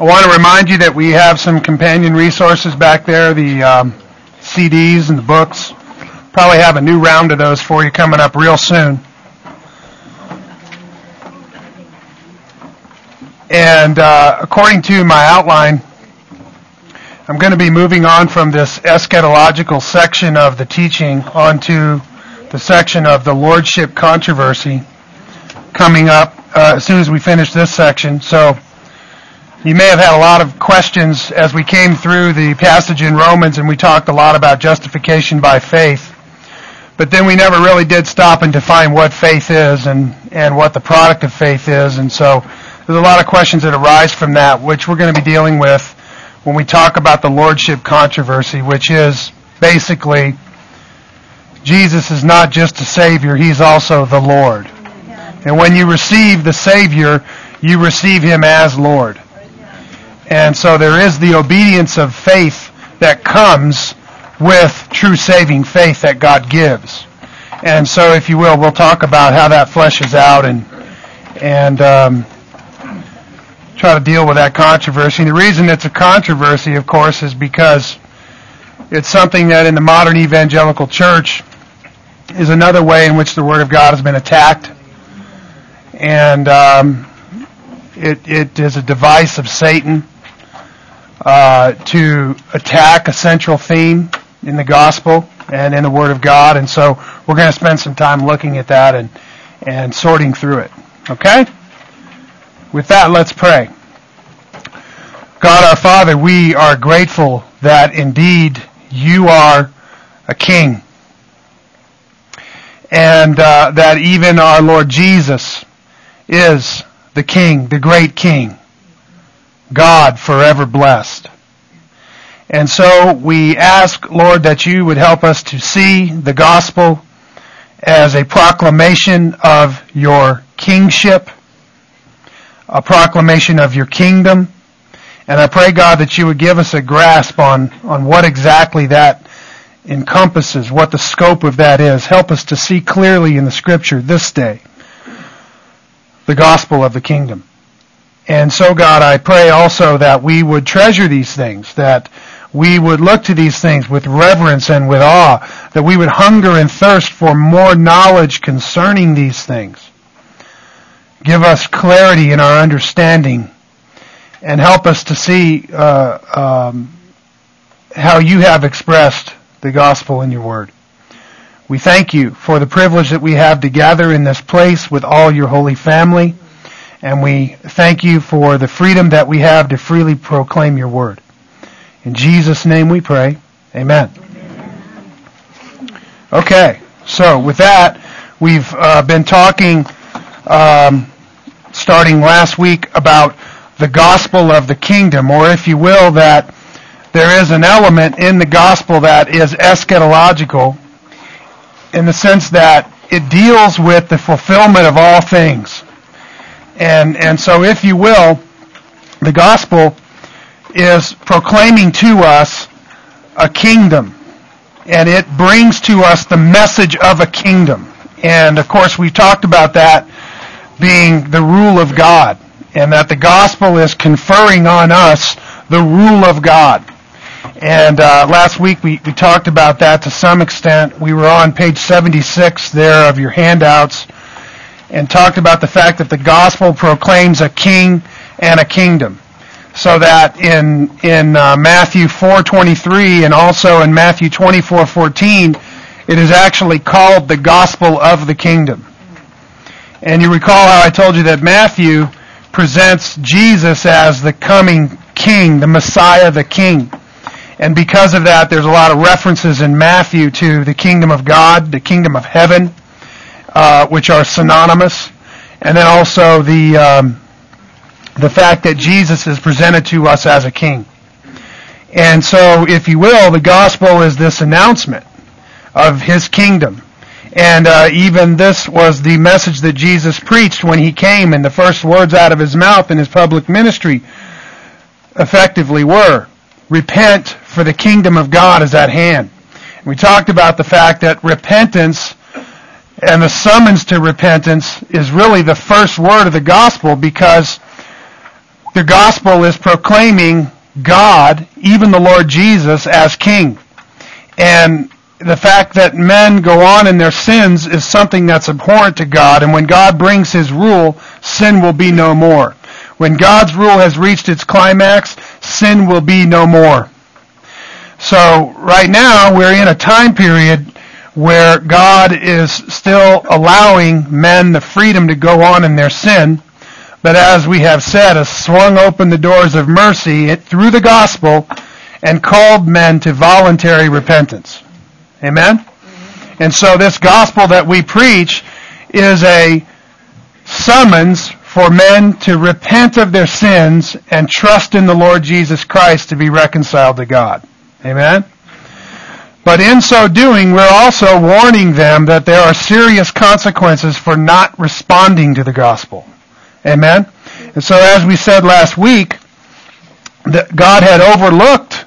I want to remind you that we have some companion resources back there, the um, CDs and the books. Probably have a new round of those for you coming up real soon. And uh, according to my outline, I'm going to be moving on from this eschatological section of the teaching onto the section of the lordship controversy coming up uh, as soon as we finish this section. So you may have had a lot of questions as we came through the passage in Romans and we talked a lot about justification by faith. But then we never really did stop and define what faith is and, and what the product of faith is. And so there's a lot of questions that arise from that, which we're going to be dealing with when we talk about the lordship controversy, which is basically Jesus is not just a Savior, He's also the Lord. And when you receive the Savior, you receive Him as Lord. And so there is the obedience of faith that comes with true saving faith that God gives. And so, if you will, we'll talk about how that fleshes out and and um, try to deal with that controversy. The reason it's a controversy, of course, is because it's something that in the modern evangelical church is another way in which the Word of God has been attacked, and um, it, it is a device of Satan uh, to attack a central theme in the gospel and in the Word of God. And so we're going to spend some time looking at that and, and sorting through it. Okay? With that, let's pray. God our Father, we are grateful that indeed you are a king. And uh, that even our Lord Jesus is the king, the great king. God forever blessed. And so we ask, Lord, that you would help us to see the gospel as a proclamation of your kingship, a proclamation of your kingdom. And I pray, God, that you would give us a grasp on, on what exactly that encompasses, what the scope of that is. Help us to see clearly in the scripture this day the gospel of the kingdom. And so, God, I pray also that we would treasure these things, that we would look to these things with reverence and with awe, that we would hunger and thirst for more knowledge concerning these things. Give us clarity in our understanding and help us to see uh, um, how you have expressed the gospel in your word. We thank you for the privilege that we have to gather in this place with all your holy family. And we thank you for the freedom that we have to freely proclaim your word. In Jesus' name we pray. Amen. Okay, so with that, we've uh, been talking um, starting last week about the gospel of the kingdom, or if you will, that there is an element in the gospel that is eschatological in the sense that it deals with the fulfillment of all things. And, and so, if you will, the gospel is proclaiming to us a kingdom. And it brings to us the message of a kingdom. And of course, we talked about that being the rule of God. And that the gospel is conferring on us the rule of God. And uh, last week we, we talked about that to some extent. We were on page 76 there of your handouts and talked about the fact that the gospel proclaims a king and a kingdom. So that in in uh, Matthew 4:23 and also in Matthew 24:14, it is actually called the gospel of the kingdom. And you recall how I told you that Matthew presents Jesus as the coming king, the Messiah, the king. And because of that, there's a lot of references in Matthew to the kingdom of God, the kingdom of heaven, uh, which are synonymous, and then also the um, the fact that Jesus is presented to us as a king. And so, if you will, the gospel is this announcement of his kingdom. And uh, even this was the message that Jesus preached when he came, and the first words out of his mouth in his public ministry effectively were, Repent, for the kingdom of God is at hand. And we talked about the fact that repentance and the summons to repentance is really the first word of the gospel because the gospel is proclaiming God, even the Lord Jesus, as king. And the fact that men go on in their sins is something that's abhorrent to God, and when God brings his rule, sin will be no more. When God's rule has reached its climax, sin will be no more. So right now we're in a time period where God is still allowing men the freedom to go on in their sin, but as we have said, has swung open the doors of mercy through the gospel and called men to voluntary repentance. Amen? And so this gospel that we preach is a summons for men to repent of their sins and trust in the Lord Jesus Christ to be reconciled to God. Amen? But in so doing, we're also warning them that there are serious consequences for not responding to the gospel. Amen? And so as we said last week, that God had overlooked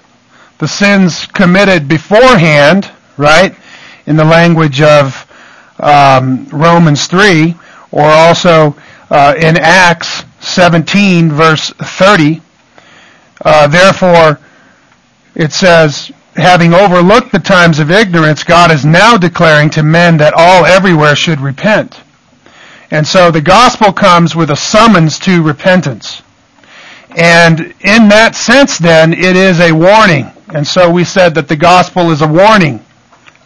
the sins committed beforehand, right, in the language of um, Romans 3, or also uh, in Acts 17, verse 30. Uh, therefore, it says, having overlooked the times of ignorance, God is now declaring to men that all everywhere should repent. And so the gospel comes with a summons to repentance. And in that sense then, it is a warning. And so we said that the gospel is a warning.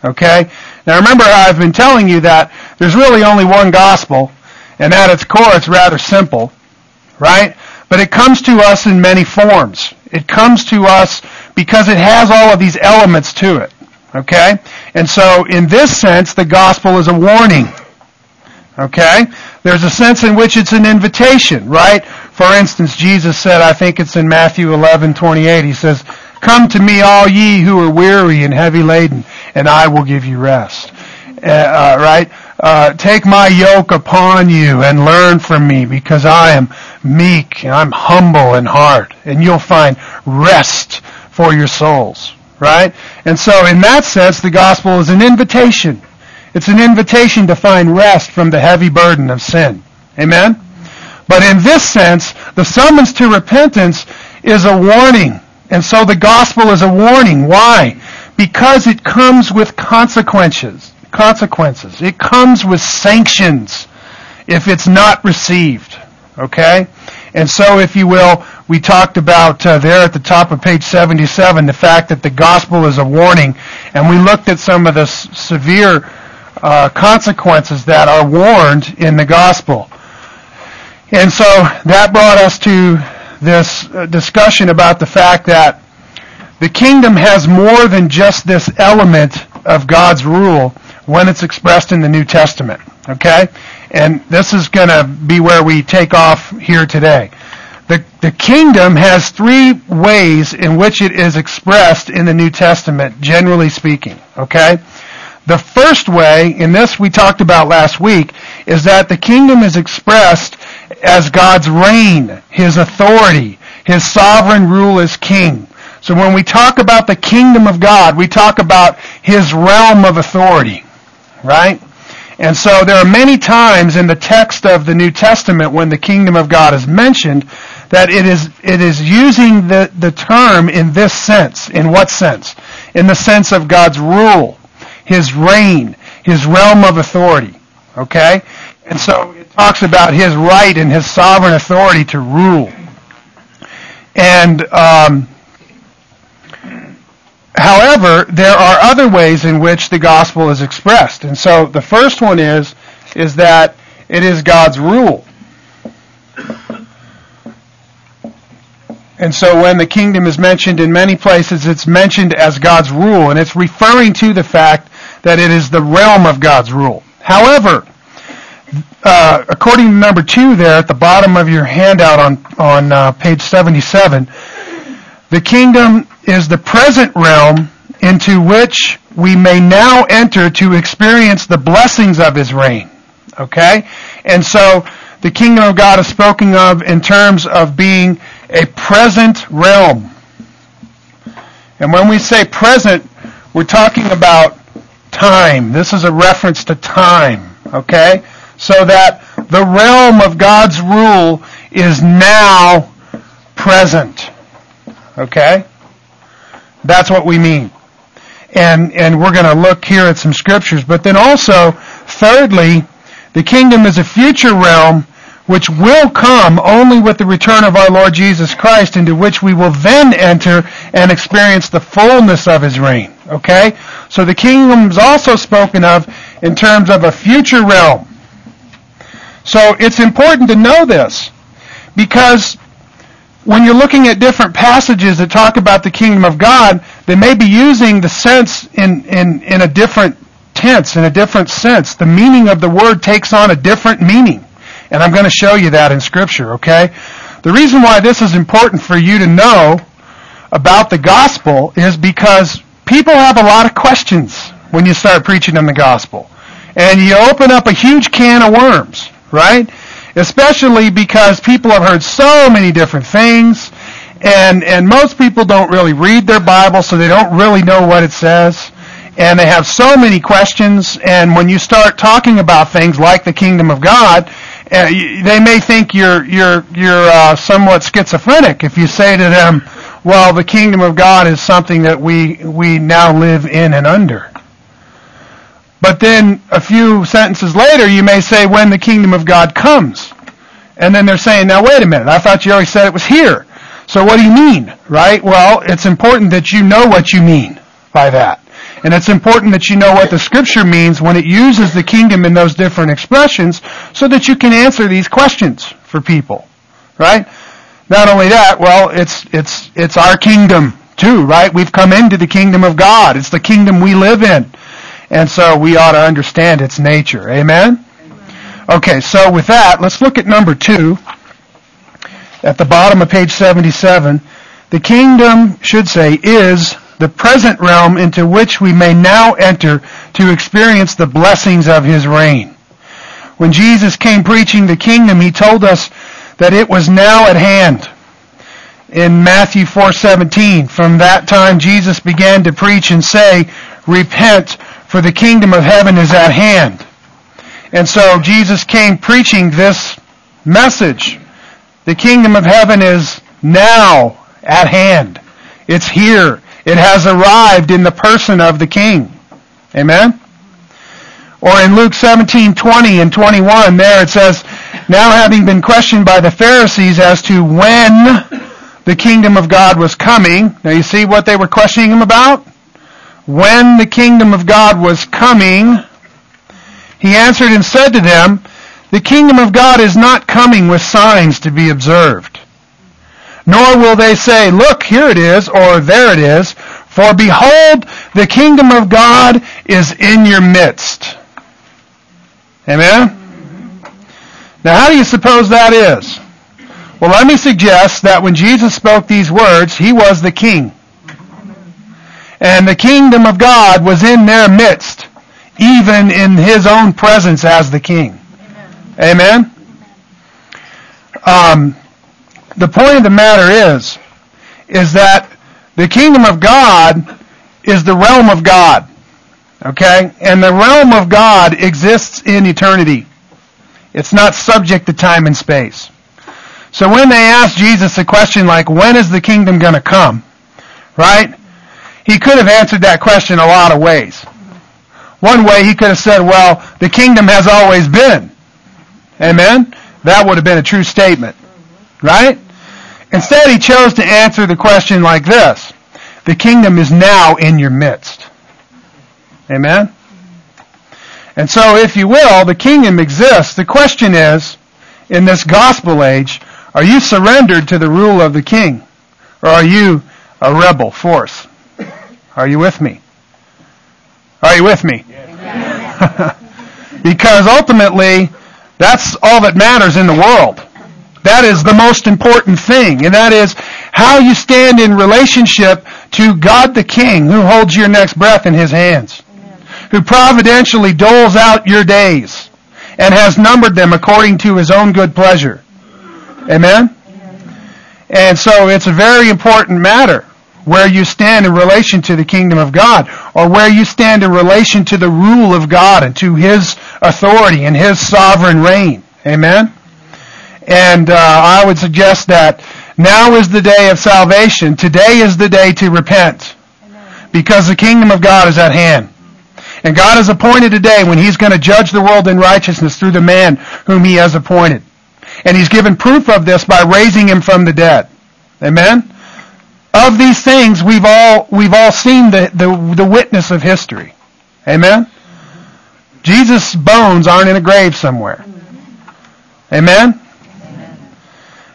Okay? Now remember I've been telling you that there's really only one gospel, and at its core it's rather simple. Right? But it comes to us in many forms. It comes to us because it has all of these elements to it. Okay? And so in this sense, the gospel is a warning. Okay? There's a sense in which it's an invitation, right? For instance, Jesus said, I think it's in Matthew 11:28, he says, "Come to me all ye who are weary and heavy laden, and I will give you rest." Uh, uh, right? Uh, take my yoke upon you and learn from me because I am meek and I'm humble in heart and you'll find rest for your souls. Right? And so in that sense, the gospel is an invitation. It's an invitation to find rest from the heavy burden of sin. Amen? But in this sense, the summons to repentance is a warning. And so the gospel is a warning. Why? Because it comes with consequences. Consequences. It comes with sanctions if it's not received. Okay? And so, if you will, we talked about uh, there at the top of page 77 the fact that the gospel is a warning, and we looked at some of the s- severe uh, consequences that are warned in the gospel. And so that brought us to this uh, discussion about the fact that the kingdom has more than just this element of God's rule when it's expressed in the New Testament. Okay? And this is going to be where we take off here today. The, the kingdom has three ways in which it is expressed in the New Testament, generally speaking. Okay? The first way, in this we talked about last week, is that the kingdom is expressed as God's reign, His authority, His sovereign rule as king. So when we talk about the kingdom of God, we talk about His realm of authority. Right? And so there are many times in the text of the New Testament when the kingdom of God is mentioned that it is, it is using the, the term in this sense. In what sense? In the sense of God's rule, His reign, His realm of authority. Okay? And so it talks about His right and His sovereign authority to rule. And, um, however, there are other ways in which the gospel is expressed. And so the first one is, is that it is God's rule. And so when the kingdom is mentioned in many places, it's mentioned as God's rule, and it's referring to the fact that it is the realm of God's rule. However, uh, according to number two there at the bottom of your handout on, on uh, page 77, the kingdom is the present realm into which we may now enter to experience the blessings of his reign. Okay? And so the kingdom of God is spoken of in terms of being a present realm. And when we say present, we're talking about time. This is a reference to time, okay? So that the realm of God's rule is now present. Okay? That's what we mean. And, and we're going to look here at some scriptures. But then also, thirdly, the kingdom is a future realm which will come only with the return of our Lord Jesus Christ, into which we will then enter and experience the fullness of his reign. Okay? So the kingdom is also spoken of in terms of a future realm. So it's important to know this because when you're looking at different passages that talk about the kingdom of God, they may be using the sense in, in, in a different tense, in a different sense. The meaning of the word takes on a different meaning. And I'm going to show you that in Scripture, okay? The reason why this is important for you to know about the gospel is because people have a lot of questions when you start preaching them the gospel. And you open up a huge can of worms, right? Especially because people have heard so many different things and and most people don't really read their Bible so they don't really know what it says and they have so many questions and when you start talking about things like the kingdom of God uh, they may think you're you're you're uh, somewhat schizophrenic if you say to them, "Well, the kingdom of God is something that we we now live in and under." But then a few sentences later, you may say, "When the kingdom of God comes," and then they're saying, "Now wait a minute! I thought you already said it was here." So what do you mean, right? Well, it's important that you know what you mean by that. And it's important that you know what the scripture means when it uses the kingdom in those different expressions so that you can answer these questions for people. Right? Not only that, well, it's, it's, it's our kingdom too, right? We've come into the kingdom of God. It's the kingdom we live in. And so we ought to understand its nature. Amen? Okay, so with that, let's look at number two. At the bottom of page 77, the kingdom should say is the present realm into which we may now enter to experience the blessings of his reign. When Jesus came preaching the kingdom, he told us that it was now at hand. In Matthew 4:17, from that time Jesus began to preach and say, "Repent, for the kingdom of heaven is at hand." And so Jesus came preaching this message. The kingdom of heaven is now at hand. It's here. It has arrived in the person of the King. Amen? Or in Luke 17, 20 and 21, there it says, Now having been questioned by the Pharisees as to when the kingdom of God was coming, now you see what they were questioning him about? When the kingdom of God was coming, he answered and said to them, The kingdom of God is not coming with signs to be observed nor will they say, Look, here it is, or there it is. For behold, the kingdom of God is in your midst. Amen? Now, how do you suppose that is? Well, let me suggest that when Jesus spoke these words, he was the king. And the kingdom of God was in their midst, even in his own presence as the king. Amen? Um, the point of the matter is, is that the kingdom of God is the realm of God. Okay? And the realm of God exists in eternity. It's not subject to time and space. So when they asked Jesus a question like, when is the kingdom going to come? Right? He could have answered that question a lot of ways. One way he could have said, well, the kingdom has always been. Amen? That would have been a true statement. Right? Instead, he chose to answer the question like this. The kingdom is now in your midst. Amen? And so, if you will, the kingdom exists. The question is, in this gospel age, are you surrendered to the rule of the king? Or are you a rebel force? Are you with me? Are you with me? Yes. because ultimately, that's all that matters in the world. That is the most important thing, and that is how you stand in relationship to God the King, who holds your next breath in His hands, Amen. who providentially doles out your days and has numbered them according to His own good pleasure. Amen? And so it's a very important matter where you stand in relation to the kingdom of God, or where you stand in relation to the rule of God and to His authority and His sovereign reign. Amen? And uh, I would suggest that Now is the day of salvation. Today is the day to repent. Because the kingdom of God is at hand. And God has appointed a day when He's going to judge the world in righteousness through the man whom He has appointed. And He's given proof of this by raising Him from the dead. Amen? Of these things, we've all, we've all seen the, the, the witness of history. Amen? Jesus' bones aren't in a grave somewhere. Amen?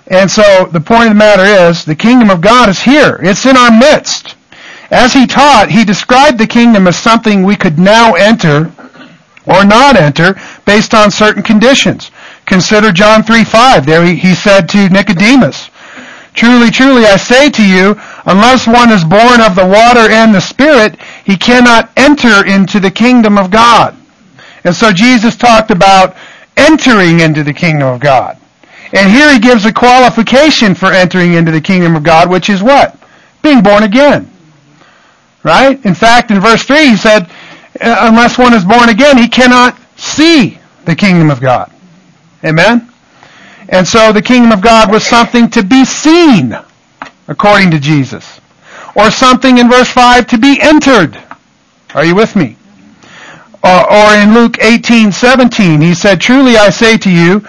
And so the point of the matter is, the kingdom of God is here. It's in our midst. As he taught, he described the kingdom as something we could now enter or not enter based on certain conditions. Consider John 3 5. There he, he said to Nicodemus, Truly, truly, I say to you, unless one is born of the water and the Spirit, he cannot enter into the kingdom of God. And so Jesus talked about entering into the kingdom of God. And here he gives a qualification for entering into the kingdom of God, which is what? Being born again. Right? In fact, in verse 3 he said, uh, unless one is born again, he cannot see the kingdom of God. Amen? And so the kingdom of God was something to be seen, according to Jesus. Or something in verse 5 to be entered. Are you with me? Or, or in Luke 18:17, he said, "Truly I say to you,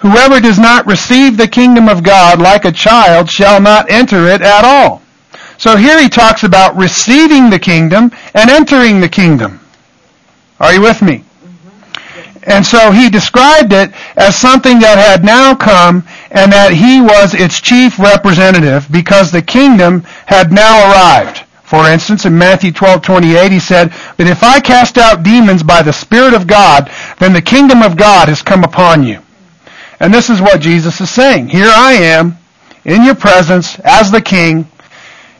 whoever does not receive the kingdom of God like a child shall not enter it at all." So here he talks about receiving the kingdom and entering the kingdom. Are you with me? And so he described it as something that had now come and that he was its chief representative because the kingdom had now arrived. For instance, in Matthew 12:28 he said, "But if I cast out demons by the Spirit of God, then the kingdom of God has come upon you." And this is what Jesus is saying. Here I am in your presence as the king,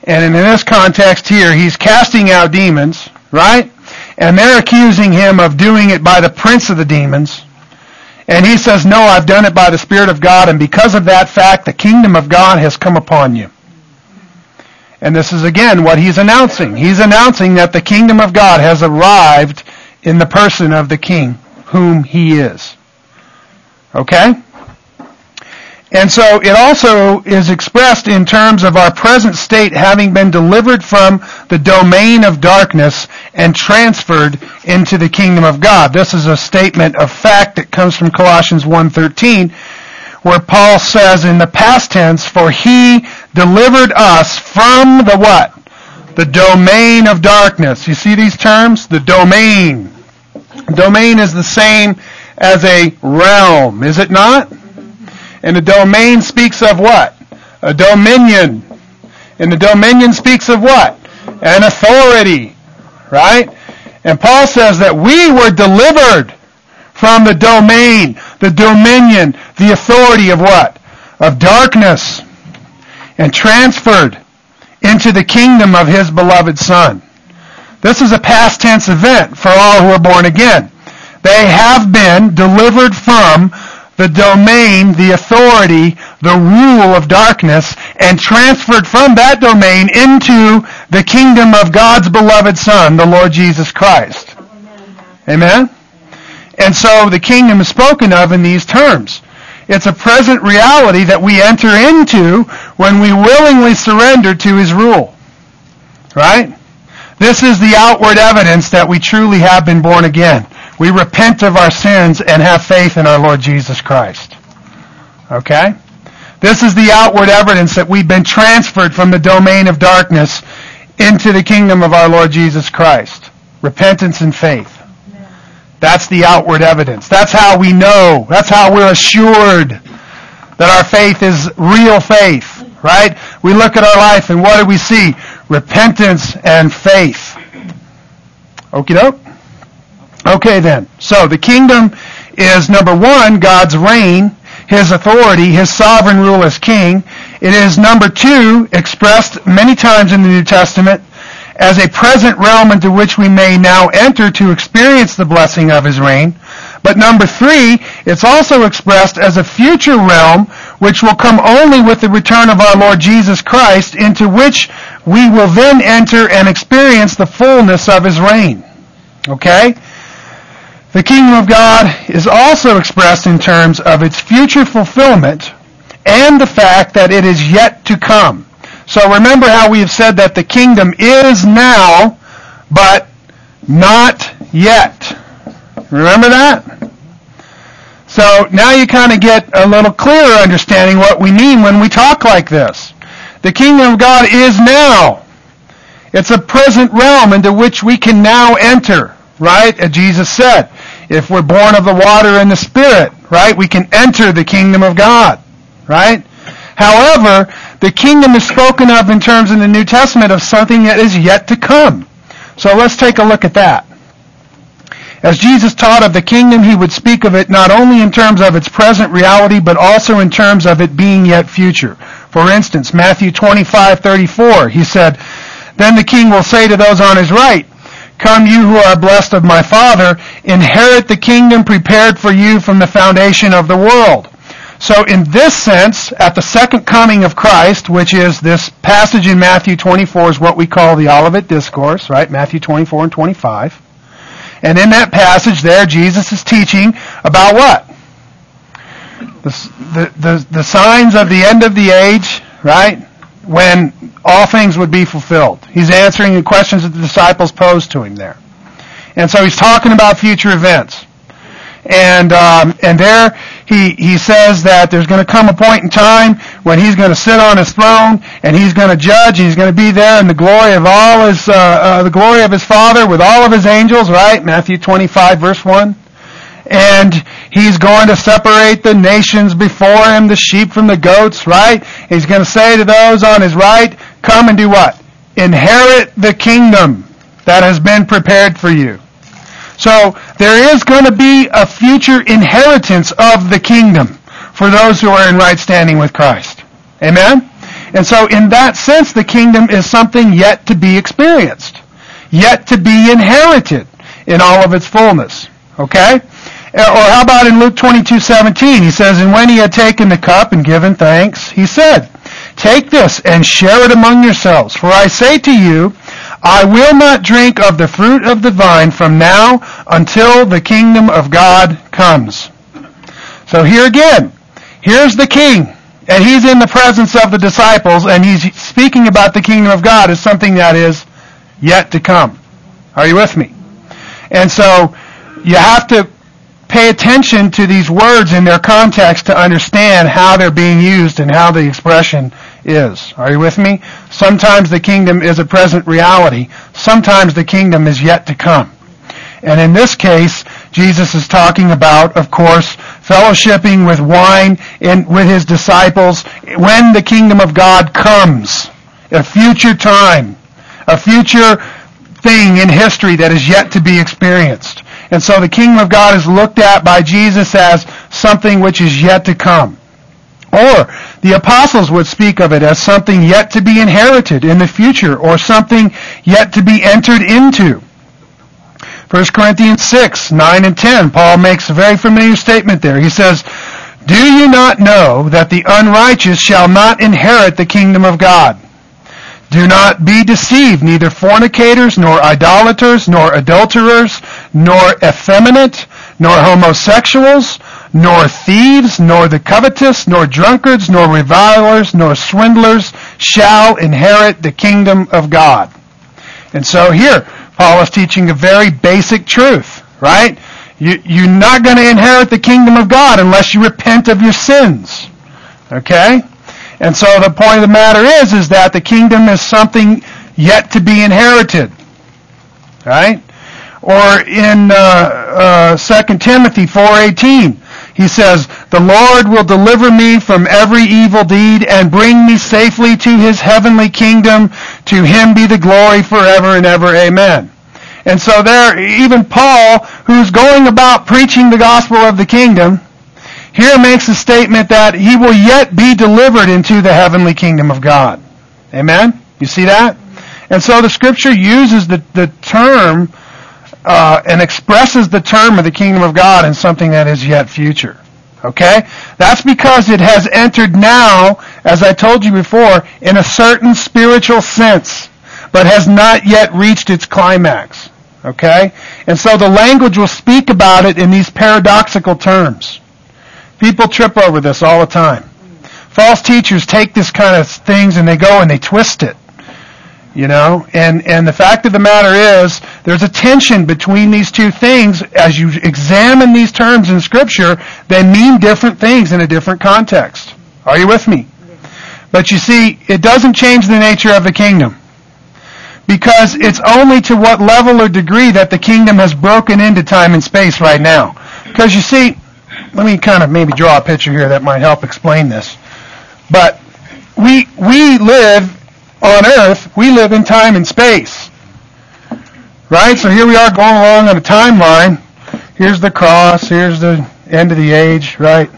and in this context here, he's casting out demons, right? And they're accusing him of doing it by the prince of the demons. And he says, no, I've done it by the Spirit of God, and because of that fact, the kingdom of God has come upon you. And this is again what he's announcing. He's announcing that the kingdom of God has arrived in the person of the king, whom he is. Okay? And so it also is expressed in terms of our present state having been delivered from the domain of darkness and transferred into the kingdom of God. This is a statement of fact that comes from Colossians 1:13 where Paul says in the past tense for he delivered us from the what? The domain of darkness. You see these terms? The domain. Domain is the same as a realm, is it not? And a domain speaks of what? A dominion. And the dominion speaks of what? An authority. Right? And Paul says that we were delivered from the domain, the dominion, the authority of what? Of darkness. And transferred into the kingdom of his beloved Son. This is a past tense event for all who are born again. They have been delivered from the domain, the authority, the rule of darkness, and transferred from that domain into the kingdom of God's beloved Son, the Lord Jesus Christ. Amen? And so the kingdom is spoken of in these terms. It's a present reality that we enter into when we willingly surrender to His rule. Right? This is the outward evidence that we truly have been born again we repent of our sins and have faith in our Lord Jesus Christ. Okay? This is the outward evidence that we've been transferred from the domain of darkness into the kingdom of our Lord Jesus Christ. Repentance and faith. That's the outward evidence. That's how we know. That's how we're assured that our faith is real faith, right? We look at our life and what do we see? Repentance and faith. Okie doke? Okay then. So the kingdom is number one, God's reign, His authority, His sovereign rule as king. It is number two, expressed many times in the New Testament, as a present realm into which we may now enter to experience the blessing of His reign. But number three, it's also expressed as a future realm which will come only with the return of our Lord Jesus Christ into which we will then enter and experience the fullness of His reign. Okay? The kingdom of God is also expressed in terms of its future fulfillment and the fact that it is yet to come. So remember how we have said that the kingdom is now, but not yet. Remember that? So now you kind of get a little clearer understanding what we mean when we talk like this. The kingdom of God is now. It's a present realm into which we can now enter, right? As Jesus said, if we're born of the water and the Spirit, right, we can enter the kingdom of God, right? However, the kingdom is spoken of in terms in the New Testament of something that is yet to come. So let's take a look at that. As Jesus taught of the kingdom, he would speak of it not only in terms of its present reality, but also in terms of it being yet future. For instance, Matthew 25:34, he said, "Then the king will say to those on his right, Come you who are blessed of my Father, inherit the kingdom prepared for you from the foundation of the world." So in this sense, at the second coming of Christ, which is this passage in Matthew 24 is what we call the Olivet Discourse, right? Matthew 24 and 25. And in that passage there, Jesus is teaching about what? The, the, the, the signs of the end of the age, right? When all things would be fulfilled. He's answering the questions that the disciples posed to him there. And so he's talking about future events. And um, and there he he says that there's going to come a point in time when he's going to sit on his throne and he's going to judge. He's going to be there in the glory of all his uh, uh, the glory of his Father with all of his angels. Right, Matthew 25 verse one. And he's going to separate the nations before him, the sheep from the goats, right? He's going to say to those on his right, come and do what? Inherit the kingdom that has been prepared for you. So there is going to be a future inheritance of the kingdom for those who are in right standing with Christ. Amen? And so in that sense, the kingdom is something yet to be experienced, yet to be inherited in all of its fullness. Okay? Or how about in Luke 22:17? He says, "And when he had taken the cup and given thanks, he said, Take this and share it among yourselves, for I say to you, I will not drink of the fruit of the vine from now until the kingdom of God comes. So here again, here's the king, and he's in the presence of the disciples, and he's speaking about the kingdom of God as something that is yet to come. Are you with me? And so you have to pay attention to these words in their context to understand how they're being used and how the expression is. Are you with me? Sometimes the kingdom is a present reality. Sometimes the kingdom is yet to come. And in this case, Jesus is talking about, of course, fellowshipping with wine in, with his disciples when the kingdom of God comes. A future time. A future thing in history that is yet to be experienced. And so the kingdom of God is looked at by Jesus as something which is yet to come. Or the apostles would speak of it as something yet to be inherited in the future or something yet to be entered into. 1 Corinthians 6, 9 and 10, Paul makes a very familiar statement there. He says, Do you not know that the unrighteous shall not inherit the kingdom of God? Do not be deceived, neither fornicators, nor idolaters, nor adulterers, nor effeminate, nor homosexuals, nor thieves, nor the covetous, nor drunkards, nor revilers, nor swindlers shall inherit the kingdom of God. And so here, Paul is teaching a very basic truth, right? You, you're not going to inherit the kingdom of God unless you repent of your sins. Okay? And so the point of the matter is, is that the kingdom is something yet to be inherited. Right? Or in uh, uh, 2 Timothy 4.18, he says, The Lord will deliver me from every evil deed and bring me safely to his heavenly kingdom. To him be the glory forever and ever. Amen. And so there, even Paul, who's going about preaching the gospel of the kingdom, here makes a statement that he will yet be delivered into the heavenly kingdom of God. Amen? You see that? And so the scripture uses the, the term uh, and expresses the term of the kingdom of God in something that is yet future. Okay? That's because it has entered now, as I told you before, in a certain spiritual sense, but has not yet reached its climax. Okay? And so the language will speak about it in these paradoxical terms. People trip over this all the time. false teachers take this kind of things and they go and they twist it. You know, and, and the fact of the matter is, there's a tension between these two things. As you examine these terms in Scripture, they mean different things in a different context. Are you with me? But you see, it doesn't change the nature of the kingdom. Because it's only to what level or degree that the kingdom has broken into time and space right now. Because you see, let me kind of maybe draw a picture here that might help explain this. But we, we live on earth, we live in time and space. Right? So here we are going along on a timeline. Here's the cross, here's the end of the age, right?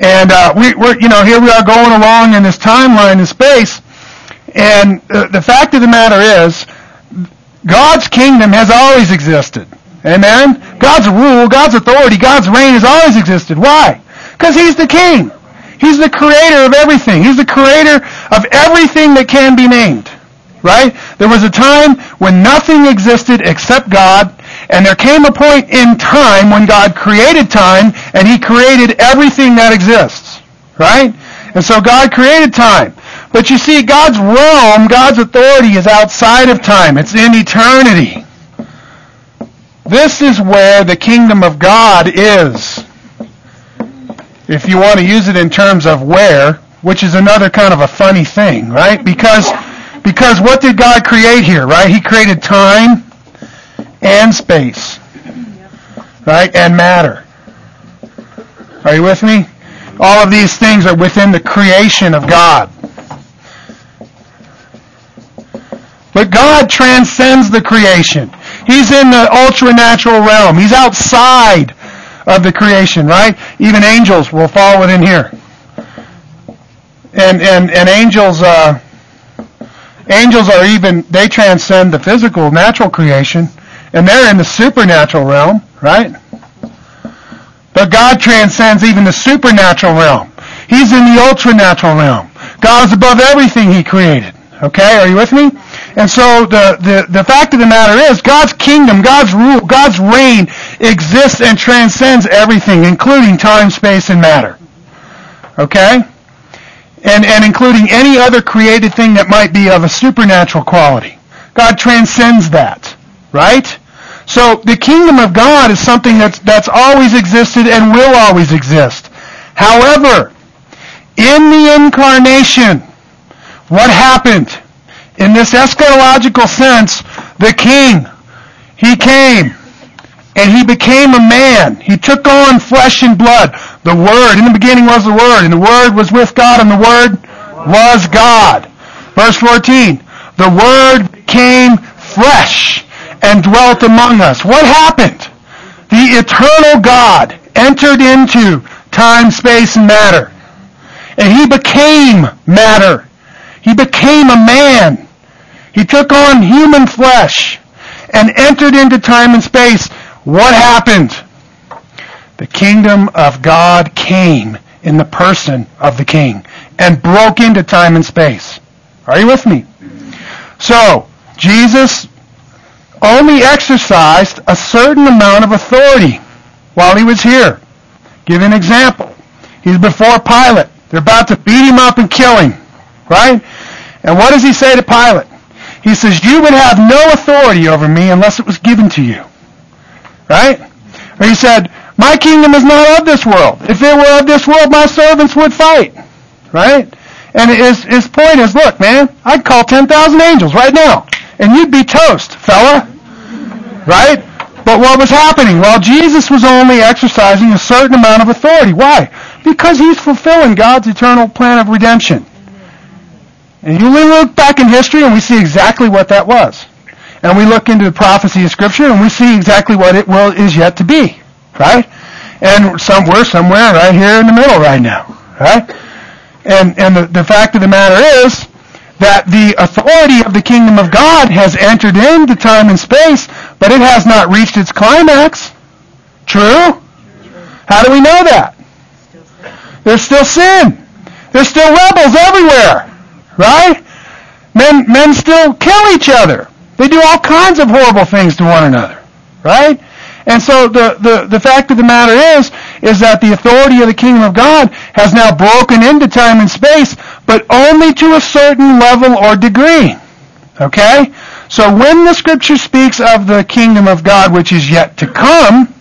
And uh, we, are you know, here we are going along in this timeline in space. And uh, the fact of the matter is, God's kingdom has always existed. Amen? God's rule, God's authority, God's reign has always existed. Why? Because He's the King. He's the creator of everything. He's the creator of everything that can be named. Right? There was a time when nothing existed except God, and there came a point in time when God created time, and He created everything that exists. Right? And so God created time. But you see, God's realm, God's authority is outside of time. It's in eternity. This is where the kingdom of God is. If you want to use it in terms of where, which is another kind of a funny thing, right? Because, because what did God create here, right? He created time and space, right? And matter. Are you with me? All of these things are within the creation of God. But God transcends the creation. He's in the ultra-natural realm. He's outside of the creation, right? Even angels will fall within here. And, and, and angels, uh, angels are even, they transcend the physical, natural creation, and they're in the supernatural realm, right? But God transcends even the supernatural realm. He's in the ultra-natural realm. God is above everything He created. Okay, are you with me? And so the, the, the fact of the matter is God's kingdom, God's rule, God's reign exists and transcends everything, including time, space, and matter. Okay? And, and including any other created thing that might be of a supernatural quality. God transcends that. Right? So the kingdom of God is something that's, that's always existed and will always exist. However, in the incarnation, what happened? In this eschatological sense, the king, he came and he became a man. He took on flesh and blood. The Word, in the beginning was the Word, and the Word was with God, and the Word was God. Verse 14, the Word became flesh and dwelt among us. What happened? The eternal God entered into time, space, and matter. And he became matter. He became a man. He took on human flesh and entered into time and space. What happened? The kingdom of God came in the person of the king and broke into time and space. Are you with me? So, Jesus only exercised a certain amount of authority while he was here. Give an example. He's before Pilate. They're about to beat him up and kill him. Right? And what does he say to Pilate? He says, you would have no authority over me unless it was given to you. Right? Or he said, my kingdom is not of this world. If it were of this world, my servants would fight. Right? And his, his point is, look, man, I'd call 10,000 angels right now. And you'd be toast, fella. Right? But what was happening? Well, Jesus was only exercising a certain amount of authority. Why? Because he's fulfilling God's eternal plan of redemption. And you look back in history and we see exactly what that was. And we look into the prophecy of Scripture and we see exactly what it will is yet to be. Right? And somewhere, somewhere right here in the middle right now. Right? And, and the, the fact of the matter is that the authority of the kingdom of God has entered into time and space, but it has not reached its climax. True? How do we know that? There's still sin. There's still rebels everywhere. Right? Men, men still kill each other. They do all kinds of horrible things to one another. Right? And so the, the, the fact of the matter is, is that the authority of the kingdom of God has now broken into time and space, but only to a certain level or degree. Okay? So when the scripture speaks of the kingdom of God which is yet to come,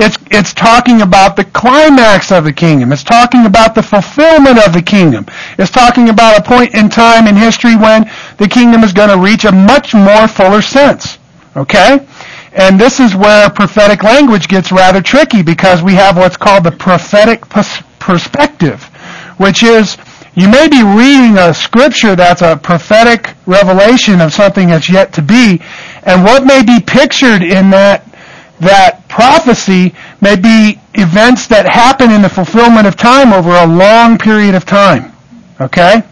it's, it's talking about the climax of the kingdom. It's talking about the fulfillment of the kingdom. It's talking about a point in time in history when the kingdom is going to reach a much more fuller sense. Okay? And this is where prophetic language gets rather tricky because we have what's called the prophetic perspective, which is you may be reading a scripture that's a prophetic revelation of something that's yet to be, and what may be pictured in that that prophecy may be events that happen in the fulfillment of time over a long period of time. Okay?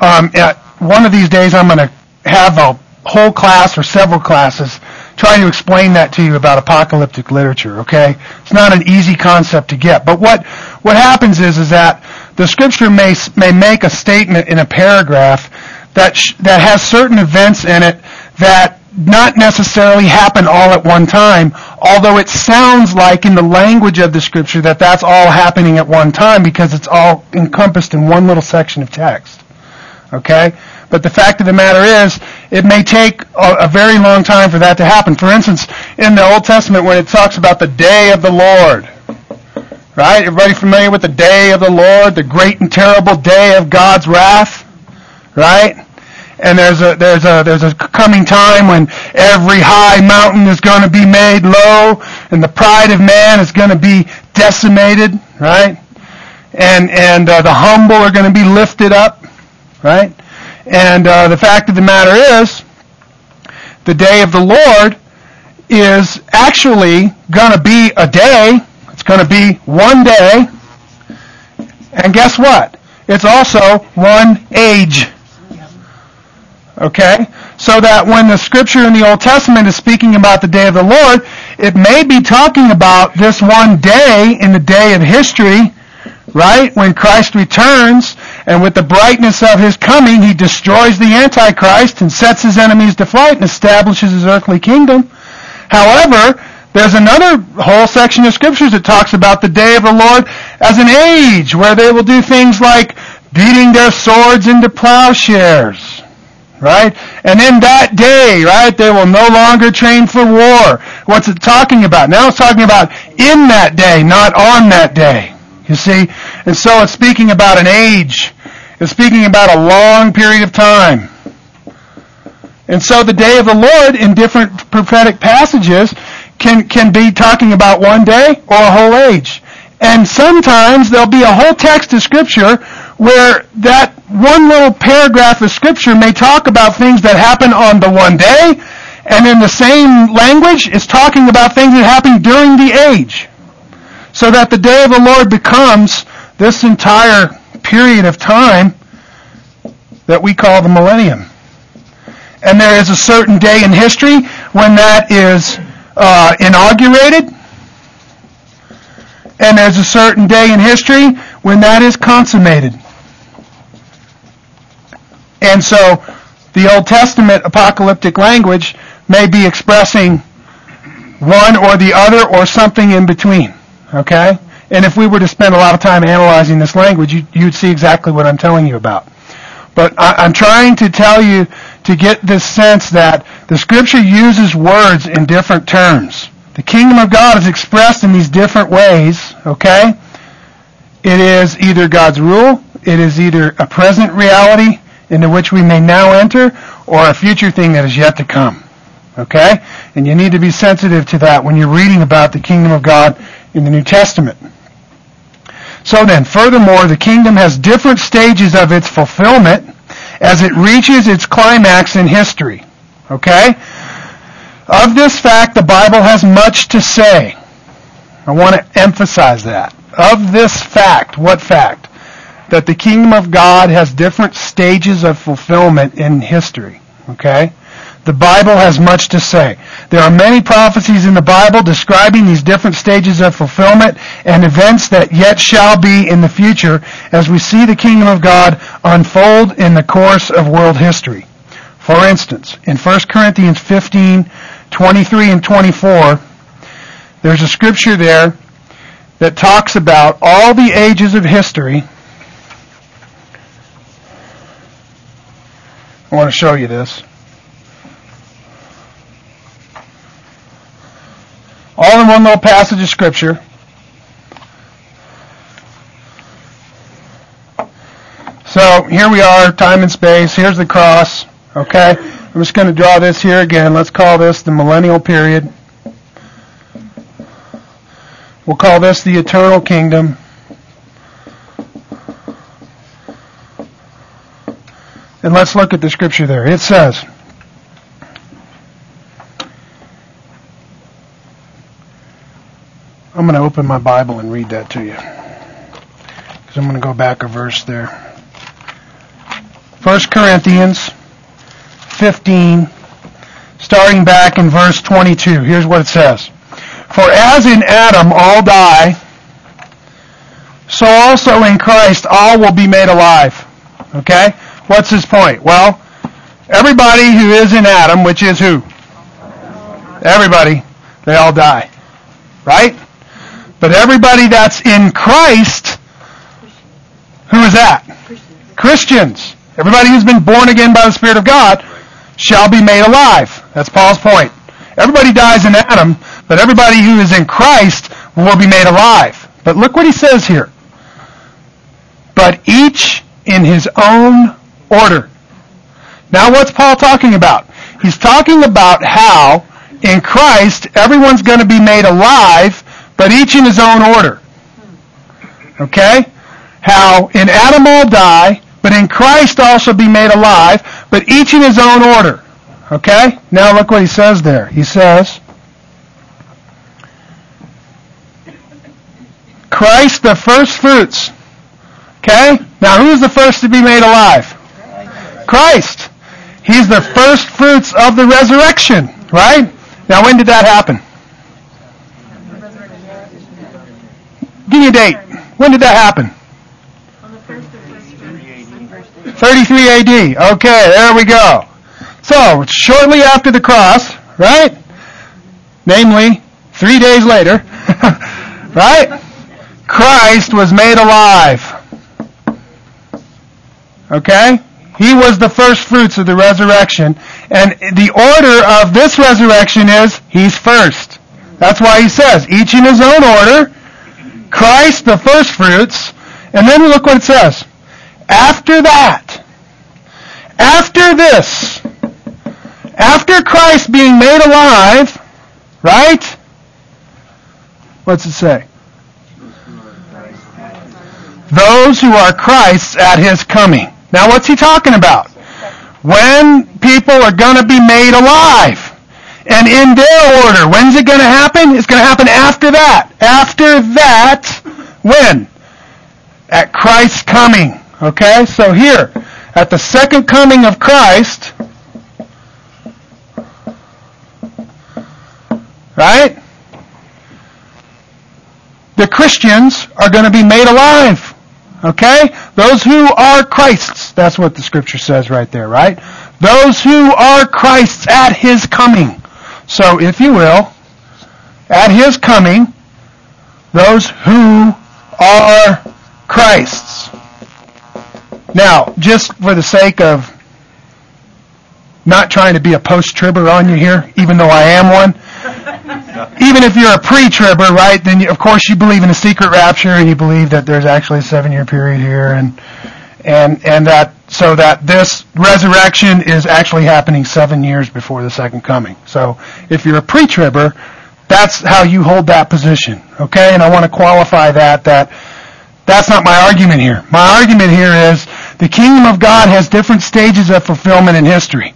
Um, one of these days I'm going to have a whole class or several classes trying to explain that to you about apocalyptic literature, okay? It's not an easy concept to get. But what, what happens is, is that the scripture may, may make a statement in a paragraph that, sh- that has certain events in it that not necessarily happen all at one time, although it sounds like in the language of the scripture that that's all happening at one time because it's all encompassed in one little section of text. Okay? But the fact of the matter is, it may take a, a, very long time for that to happen. For instance, in the Old Testament when it talks about the day of the Lord, right? Everybody familiar with the day of the Lord, the great and terrible day of God's wrath, right? And there's a there's a there's a coming time when every high mountain is going to be made low and the pride of man is going to be decimated right? And and uh, the humble are going to be lifted up right? And uh, the fact of the matter is the day of the lord is actually going to be a day it's going to be one day and guess what? It's also one age Okay? So that when the scripture in the Old Testament is speaking about the day of the Lord, it may be talking about this one day in the day of history, right? When Christ returns, and with the brightness of his coming, he destroys the Antichrist and sets his enemies to flight and establishes his earthly kingdom. However, there's another whole section of scriptures that talks about the day of the Lord as an age where they will do things like beating their swords into plowshares right? And in that day, right, they will no longer train for war. What's it talking about? Now it's talking about in that day, not on that day. You see? And so it's speaking about an age. It's speaking about a long period of time. And so the day of the Lord in different prophetic passages can, can be talking about one day or a whole age. And sometimes there'll be a whole text of scripture where that one little paragraph of scripture may talk about things that happen on the one day, and in the same language is talking about things that happen during the age. So that the day of the Lord becomes this entire period of time that we call the millennium. And there is a certain day in history when that is uh, inaugurated, and there's a certain day in history when that is consummated. And so the Old Testament apocalyptic language may be expressing one or the other or something in between. Okay? And if we were to spend a lot of time analyzing this language, you, would see exactly what I'm telling you about. But I, am trying to tell you to get this sense that the Scripture uses words in different terms. The kingdom of God is expressed in these different ways, okay? It is either God's rule, it is either a present reality into which we may now enter, or a future thing that is yet to come. Okay? And you need to be sensitive to that when you're reading about the kingdom of God in the New Testament. So then, furthermore, the kingdom has different stages of its fulfillment as it reaches its climax in history. Okay? Of this fact, the Bible has much to say. I want to emphasize that. Of this fact, what fact? That the kingdom of God has different stages of fulfillment in history. Okay? The Bible has much to say. There are many prophecies in the Bible describing these different stages of fulfillment and events that yet shall be in the future as we see the kingdom of God unfold in the course of world history. For instance, in 1 Corinthians 15, 23 and 24, there's a scripture there that talks about all the ages of history. I want to show you this. All in one little passage of scripture. So here we are, time and space. Here's the cross. Okay? I'm just going to draw this here again. Let's call this the millennial period. We'll call this the eternal kingdom. And let's look at the scripture there. It says, I'm going to open my Bible and read that to you. Because I'm going to go back a verse there. 1 Corinthians 15, starting back in verse 22. Here's what it says. For as in Adam all die, so also in Christ all will be made alive. Okay? What's his point? Well, everybody who is in Adam, which is who? Everybody, they all die. Right? But everybody that's in Christ, who is that? Christians. Everybody who's been born again by the Spirit of God shall be made alive. That's Paul's point. Everybody dies in Adam, but everybody who is in Christ will be made alive. But look what he says here. But each in his own order. Now what's Paul talking about? He's talking about how in Christ everyone's going to be made alive, but each in his own order. Okay? How in Adam all die, but in Christ all shall be made alive, but each in his own order. Okay? Now look what he says there. He says, Christ the first fruits. Okay? Now who's the first to be made alive? Christ. He's the first fruits of the resurrection, right? Now when did that happen? Give me a date. When did that happen? 33 AD. Okay, there we go. So, shortly after the cross, right? Namely, three days later, right? Christ was made alive. Okay? He was the first fruits of the resurrection. And the order of this resurrection is, He's first. That's why he says, each in his own order, Christ the first fruits, and then look what it says. After that, after this, after Christ being made alive, right? What's it say? Those who are Christ's at his coming. Now what's he talking about? When people are going to be made alive. And in their order. When's it going to happen? It's going to happen after that. After that, when? At Christ's coming. Okay? So here, at the second coming of Christ, right? The Christians are going to be made alive. Okay? Those who are Christ's. That's what the scripture says right there, right? Those who are Christ's at his coming. So, if you will, at his coming, those who are Christ's. Now, just for the sake of not trying to be a post-tribber on you here, even though I am one, even if you're a pre-tribber, right, then you, of course you believe in a secret rapture and you believe that there's actually a seven-year period here and, and, and that, so that this resurrection is actually happening seven years before the second coming. So if you're a pre-tribber, that's how you hold that position, okay? And I want to qualify that, that that's not my argument here. My argument here is the kingdom of God has different stages of fulfillment in history.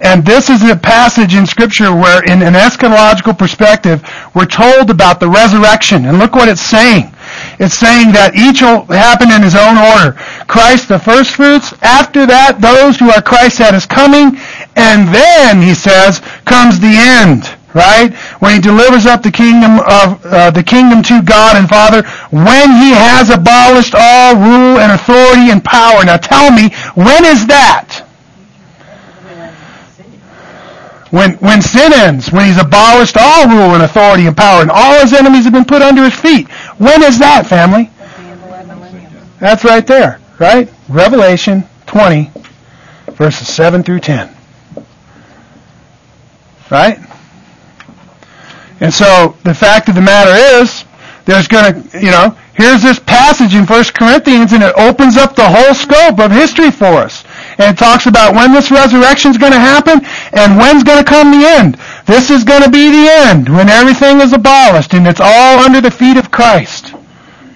And this is a passage in Scripture where, in an eschatological perspective, we're told about the resurrection. And look what it's saying. It's saying that each will happen in his own order. Christ the first fruits. After that, those who are Christ at his coming. And then, he says, comes the end. Right? When he delivers up the kingdom of uh, the kingdom to God and Father, when he has abolished all rule and authority and power. Now tell me, when is that? When, when sin ends, when he's abolished all rule and authority and power, and all his enemies have been put under his feet. When is that, family? That's right there, right? Revelation 20, verses 7 through 10. Right? And so the fact of the matter is, there's going to, you know, here's this passage in 1 Corinthians and it opens up the whole scope of history for us. And it talks about when this resurrection is going to happen and when's going to come the end. This is going to be the end when everything is abolished and it's all under the feet of Christ.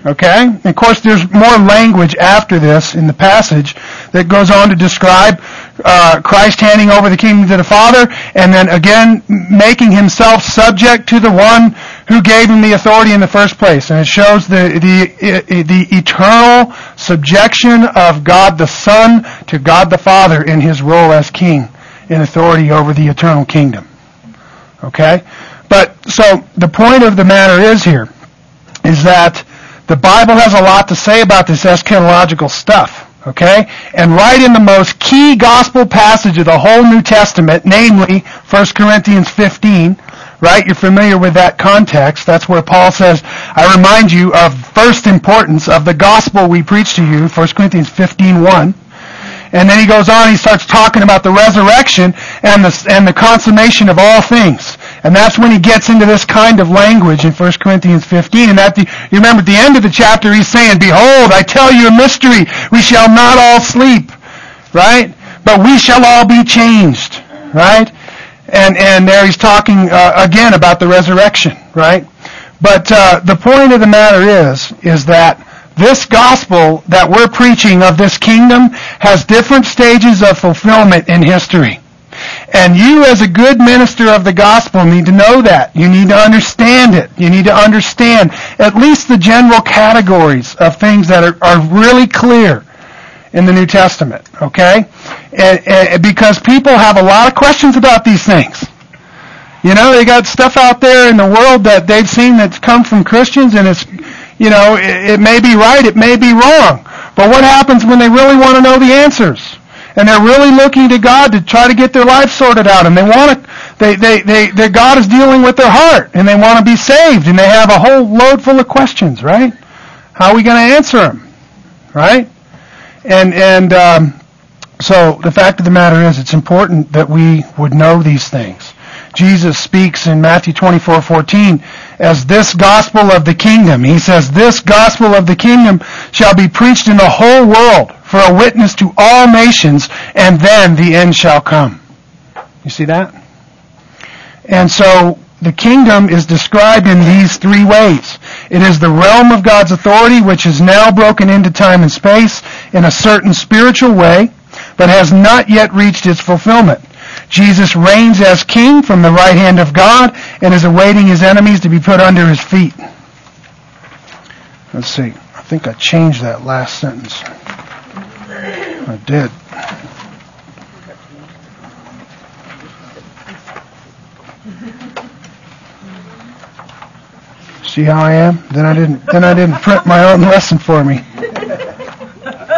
Okay? And of course, there's more language after this in the passage that goes on to describe uh, Christ handing over the kingdom to the Father, and then again making himself subject to the one who gave him the authority in the first place. And it shows the the the eternal subjection of God the Son to God the Father in his role as King in authority over the eternal kingdom. Okay? But so the point of the matter is here is that the Bible has a lot to say about this eschatological stuff. Okay? And right in the most key gospel passage of the whole New Testament, namely 1 Corinthians 15, right? You're familiar with that context. That's where Paul says, I remind you of first importance of the gospel we preach to you, 1 Corinthians 15:1. And then he goes on, he starts talking about the resurrection and the, and the consummation of all things. And that's when he gets into this kind of language in 1 Corinthians 15. And at the, you remember at the end of the chapter, he's saying, Behold, I tell you a mystery. We shall not all sleep, right? But we shall all be changed, right? And, and there he's talking uh, again about the resurrection, right? But uh, the point of the matter is, is that this gospel that we're preaching of this kingdom has different stages of fulfillment in history. And you as a good minister of the gospel need to know that. You need to understand it. You need to understand at least the general categories of things that are, are really clear in the New Testament. Okay? And, and because people have a lot of questions about these things. You know, they got stuff out there in the world that they've seen that's come from Christians and it's you know, it, it may be right, it may be wrong. But what happens when they really want to know the answers? And they're really looking to God to try to get their life sorted out, and they want to, they, they, they, their God is dealing with their heart, and they want to be saved, and they have a whole load full of questions, right? How are we going to answer them, right? And and um, so the fact of the matter is, it's important that we would know these things. Jesus speaks in Matthew 24:14 as this gospel of the kingdom. He says, "This gospel of the kingdom shall be preached in the whole world for a witness to all nations, and then the end shall come." You see that? And so the kingdom is described in these three ways. It is the realm of God's authority which is now broken into time and space in a certain spiritual way, but has not yet reached its fulfillment. Jesus reigns as king from the right hand of God and is awaiting his enemies to be put under his feet. Let's see. I think I changed that last sentence. I did. See how I am? Then I didn't. Then I didn't print my own lesson for me.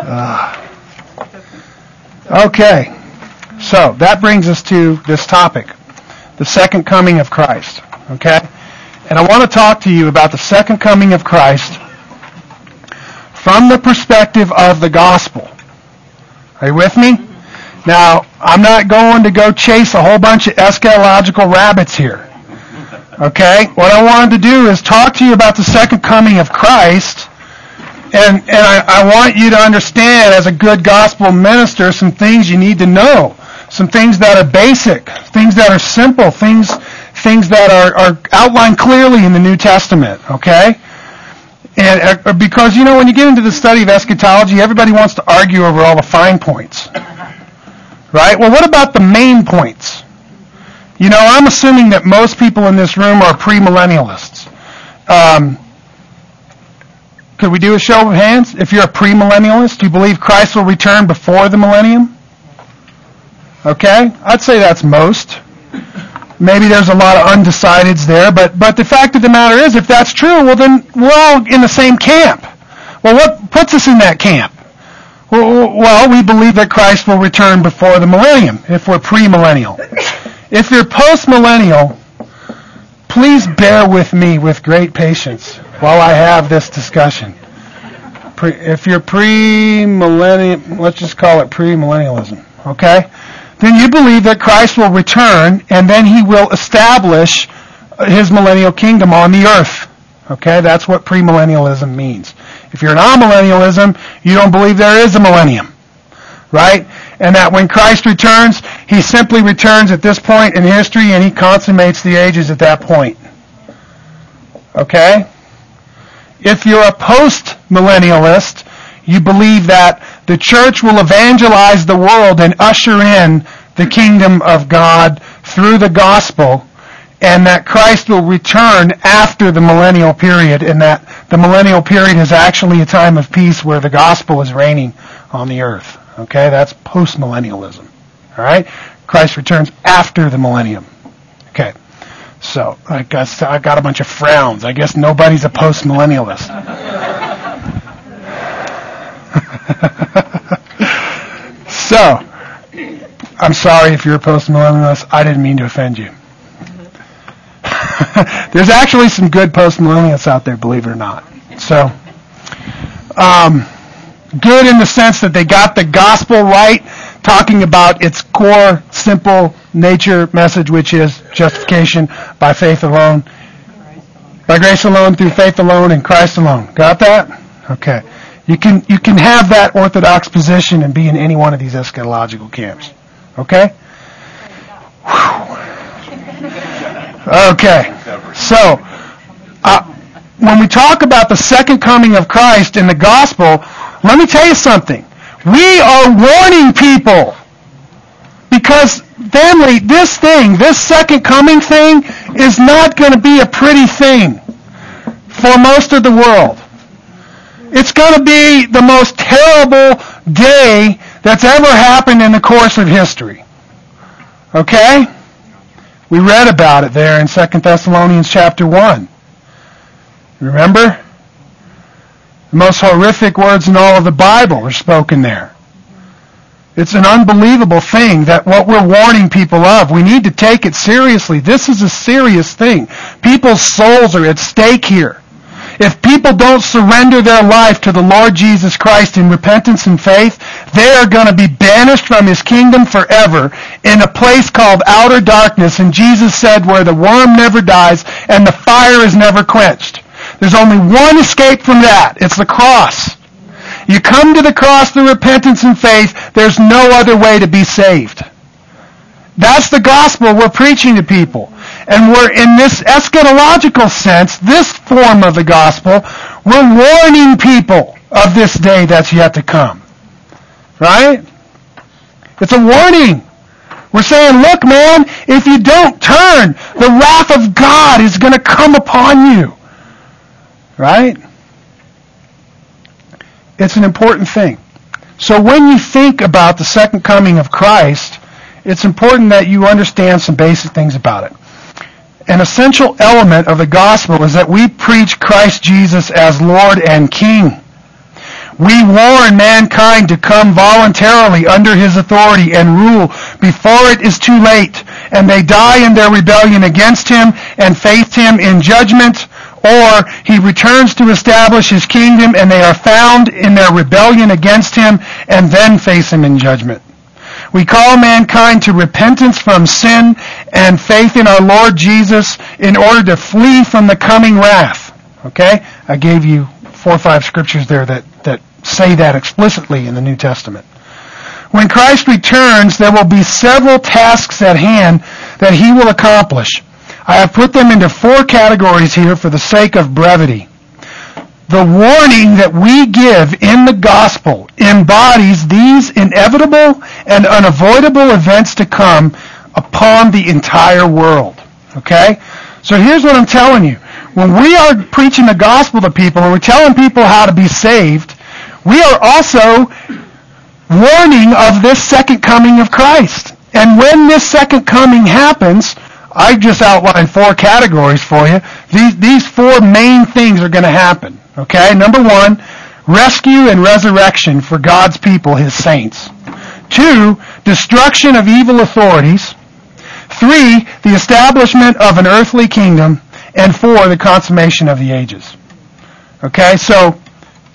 Uh, okay. So that brings us to this topic, the second coming of Christ. Okay? And I want to talk to you about the second coming of Christ from the perspective of the gospel. Are you with me? Now, I'm not going to go chase a whole bunch of eschatological rabbits here. Okay? What I wanted to do is talk to you about the second coming of Christ and, and I, I want you to understand as a good gospel minister some things you need to know some things that are basic, things that are simple, things things that are, are outlined clearly in the New Testament. Okay, and uh, because you know when you get into the study of eschatology, everybody wants to argue over all the fine points, right? Well, what about the main points? You know, I'm assuming that most people in this room are premillennialists. Um, could we do a show of hands? If you're a premillennialist, do you believe Christ will return before the millennium? Okay? I'd say that's most. Maybe there's a lot of undecideds there, but, but the fact of the matter is, if that's true, well then we're all in the same camp. Well, what puts us in that camp? Well, we believe that Christ will return before the millennium, if we're premillennial. If, you're postmillennial, please bear with me with great patience while I have this discussion. Pre, if you're pre-millennial, let's just call it pre-millennialism, okay? Then you believe that Christ will return and then he will establish uh, his millennial kingdom on the earth. Okay, that's what premillennialism means. If you're an amillennialism, you don't believe there is a millennium. Right? And that when Christ returns, he simply returns at this point in history and he consummates the ages at that point. Okay? If you're a post-millennialist, you believe that the church will evangelize the world and usher in the kingdom of God through the gospel and that Christ will return after the millennial period and that the millennial period is actually a time of peace where the gospel is reigning on the earth. Okay, that's postmillennialism. All right, Christ returns after the millennium. Okay, so I guess I got a bunch of frowns. I guess nobody's a postmillennialist. so, I'm sorry if you're a postmillennialist. I didn't mean to offend you. There's actually some good postmillennialists out there, believe it or not. So, um, good in the sense that they got the gospel right, talking about its core, simple nature message, which is justification by faith alone, by grace alone, through faith alone, in Christ alone. Got that? Okay. You can you can have that orthodox position and be in any one of these eschatological camps. Okay? Okay. So, uh, when we talk about the second coming of Christ in the gospel, let me tell you something. We are warning people. Because, family, this thing, this second coming thing, is not going to be a pretty thing for most of the world. It's going to be the most terrible day that's ever happened in the course of history. Okay? We read about it there in 2 Thessalonians chapter 1. Remember? The most horrific words in all of the Bible are spoken there. It's an unbelievable thing that what we're warning people of, we need to take it seriously. This is a serious thing. People's souls are at stake here. If people don't surrender their life to the Lord Jesus Christ in repentance and faith, they are going to be banished from his kingdom forever in a place called outer darkness. And Jesus said, where the worm never dies and the fire is never quenched. There's only one escape from that. It's the cross. You come to the cross through repentance and faith. There's no other way to be saved. That's the gospel we're preaching to people. And we're in this eschatological sense, this form of the gospel, we're warning people of this day that's yet to come. Right? It's a warning. We're saying, look, man, if you don't turn, the wrath of God is going to come upon you. Right? It's an important thing. So when you think about the second coming of Christ, it's important that you understand some basic things about it. An essential element of the gospel is that we preach Christ Jesus as Lord and King. We warn mankind to come voluntarily under his authority and rule before it is too late and they die in their rebellion against him and face him in judgment or he returns to establish his kingdom and they are found in their rebellion against him and then face him in judgment. We call mankind to repentance from sin and faith in our Lord Jesus in order to flee from the coming wrath. Okay? I gave you four or five scriptures there that, that say that explicitly in the New Testament. When Christ returns, there will be several tasks at hand that he will accomplish. I have put them into four categories here for the sake of brevity the warning that we give in the gospel embodies these inevitable and unavoidable events to come upon the entire world. Okay? So here's what I'm telling you. When we are preaching the gospel to people and we're telling people how to be saved, we are also warning of this second coming of Christ. And when this second coming happens, I just outlined four categories for you. These, these four main things are going to happen. Okay, number one, rescue and resurrection for God's people, his saints. Two, destruction of evil authorities. Three, the establishment of an earthly kingdom. And four, the consummation of the ages. Okay, so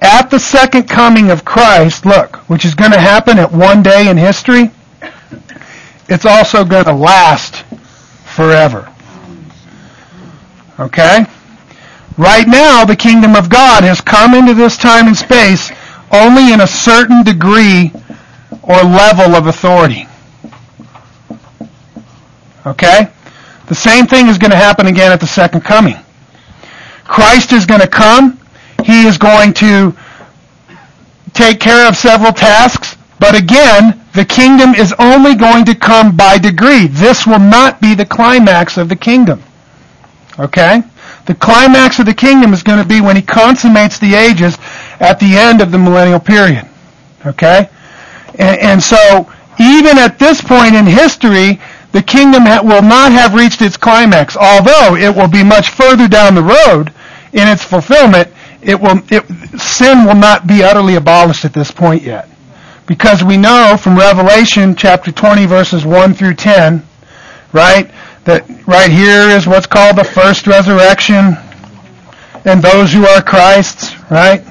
at the second coming of Christ, look, which is going to happen at one day in history, it's also going to last forever. Okay? Right now, the kingdom of God has come into this time and space only in a certain degree or level of authority. Okay? The same thing is going to happen again at the second coming. Christ is going to come. He is going to take care of several tasks. But again, the kingdom is only going to come by degree. This will not be the climax of the kingdom. Okay? The climax of the kingdom is going to be when he consummates the ages at the end of the millennial period. Okay? And, and so, even at this point in history, the kingdom ha- will not have reached its climax, although it will be much further down the road in its fulfillment. It will, it, sin will not be utterly abolished at this point yet. Because we know from Revelation chapter 20 verses 1 through 10, right, that right here is what's called the first resurrection and those who are Christ's, right?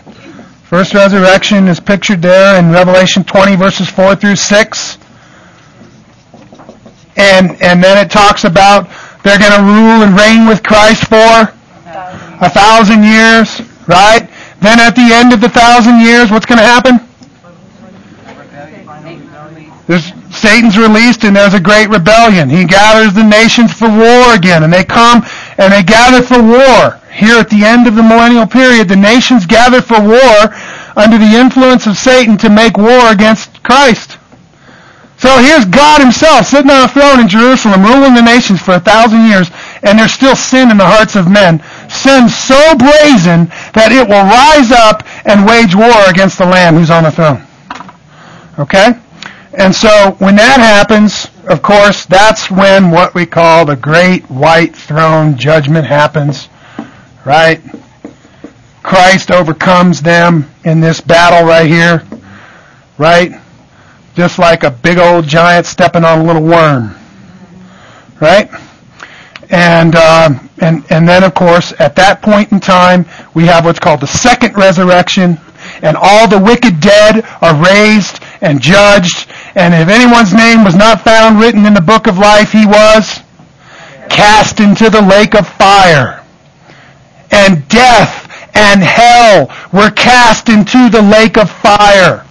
First resurrection is pictured there in Revelation 20 verses 4 through 6. And, and then it talks about they're going to rule and reign with Christ for a thousand years, right? Then at the end of the thousand years, what's going to happen? There's Satan's released and there's a great rebellion. He gathers the nations for war again and they come and they gather for war. Here at the end of the millennial period, the nations gather for war under the influence of Satan to make war against Christ. So here's God himself sitting on a throne in Jerusalem ruling the nations for a thousand years and there's still sin in the hearts of men. Sin so brazen that it will rise up and wage war against the Lamb who's on the throne. Okay? And so when that happens, of course, that's when what we call the great white throne judgment happens. Right? Christ overcomes them in this battle right here. Right? Just like a big old giant stepping on a little worm. Right? And, uh, and, and then of course, at that point in time, we have what's called the second resurrection, and all the wicked dead are raised and judged, and if anyone's name was not found written in the book of life, he was cast into the lake of fire. And death and hell were cast into the lake of fire.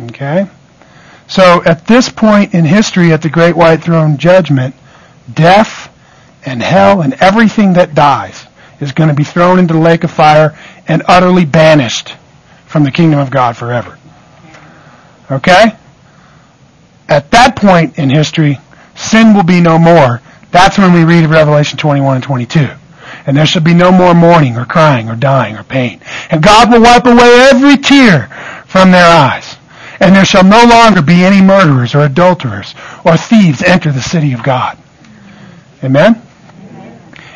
Okay? So at this point in history, at the Great White Throne Judgment, death and hell and everything that dies is going to be thrown into the lake of fire and utterly banished from the kingdom of God forever. Okay? At that point in history, sin will be no more. That's when we read Revelation 21 and 22. And there shall be no more mourning or crying or dying or pain. And God will wipe away every tear from their eyes. And there shall no longer be any murderers or adulterers or thieves enter the city of God. Amen?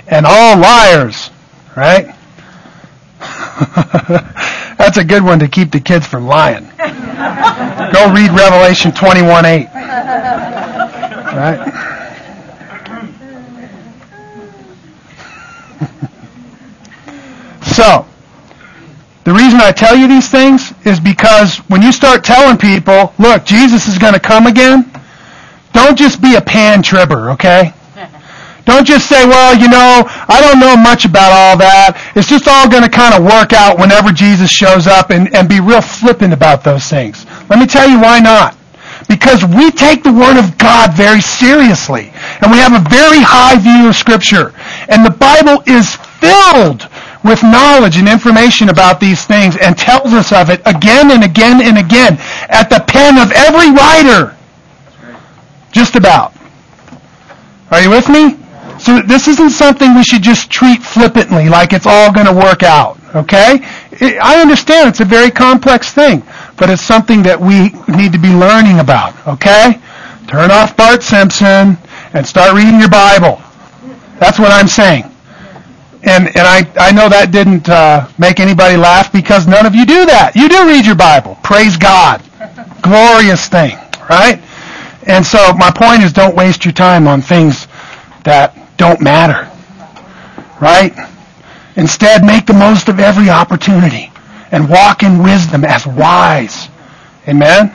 And all liars, right? That's a good one to keep the kids from lying. Go read Revelation 21:8. Right? so, the reason I tell you these things is because when you start telling people, look, Jesus is going to come again, don't just be a pan tribber, okay? Don't just say, well, you know, I don't know much about all that. It's just all going to kind of work out whenever Jesus shows up and, and be real flippant about those things. Let me tell you why not. Because we take the Word of God very seriously. And we have a very high view of Scripture. And the Bible is filled with knowledge and information about these things and tells us of it again and again and again at the pen of every writer. Just about. Are you with me? So this isn't something we should just treat flippantly, like it's all going to work out. Okay? I understand it's a very complex thing, but it's something that we need to be learning about. Okay? Turn off Bart Simpson and start reading your Bible. That's what I'm saying. And and I I know that didn't uh, make anybody laugh because none of you do that. You do read your Bible. Praise God. Glorious thing, right? And so my point is don't waste your time on things that don't matter. Right? Instead, make the most of every opportunity and walk in wisdom as wise. Amen?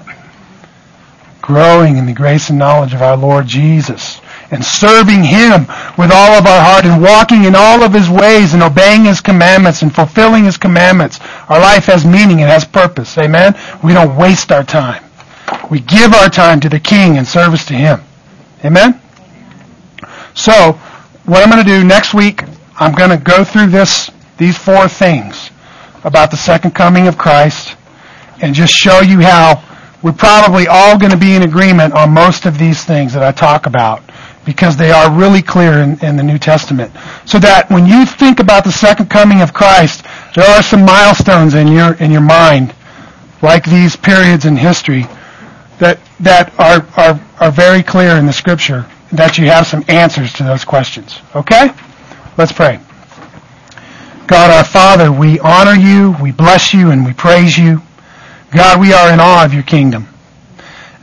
Growing in the grace and knowledge of our Lord Jesus and serving Him with all of our heart and walking in all of His ways and obeying His commandments and fulfilling His commandments. Our life has meaning. It has purpose. Amen? We don't waste our time. We give our time to the King in service to Him. Amen? So, what I'm going to do next week, I'm going to go through this, these four things about the second coming of Christ and just show you how we're probably all going to be in agreement on most of these things that I talk about because they are really clear in, in, the New Testament. So that when you think about the second coming of Christ, there are some milestones in your in your mind, like these periods in history, that that are are, are very clear in the Scripture. That you have some answers to those questions. Okay? Let's pray. God our Father, we honor you, we bless you, and we praise you. God, we are in awe of your kingdom.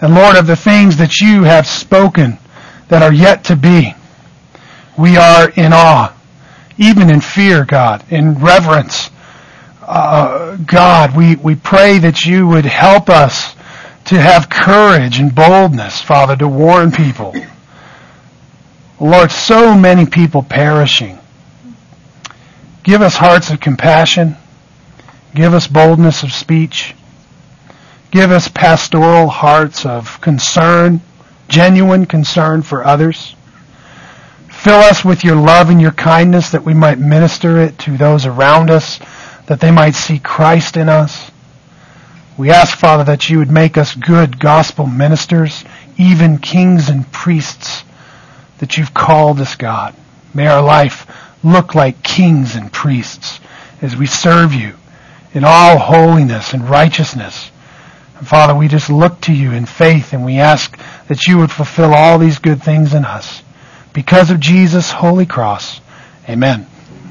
And Lord, of the things that you have spoken that are yet to be, we are in awe, even in fear, God, in reverence. Uh, God, we, we pray that you would help us to have courage and boldness, Father, to warn people. Lord, so many people perishing. Give us hearts of compassion. Give us boldness of speech. Give us pastoral hearts of concern, genuine concern for others. Fill us with your love and your kindness that we might minister it to those around us, that they might see Christ in us. We ask, Father, that you would make us good gospel ministers, even kings and priests that you've called us, God. May our life look like kings and priests as we serve you in all holiness and righteousness. And Father, we just look to you in faith and we ask that you would fulfill all these good things in us. Because of Jesus' holy cross. Amen.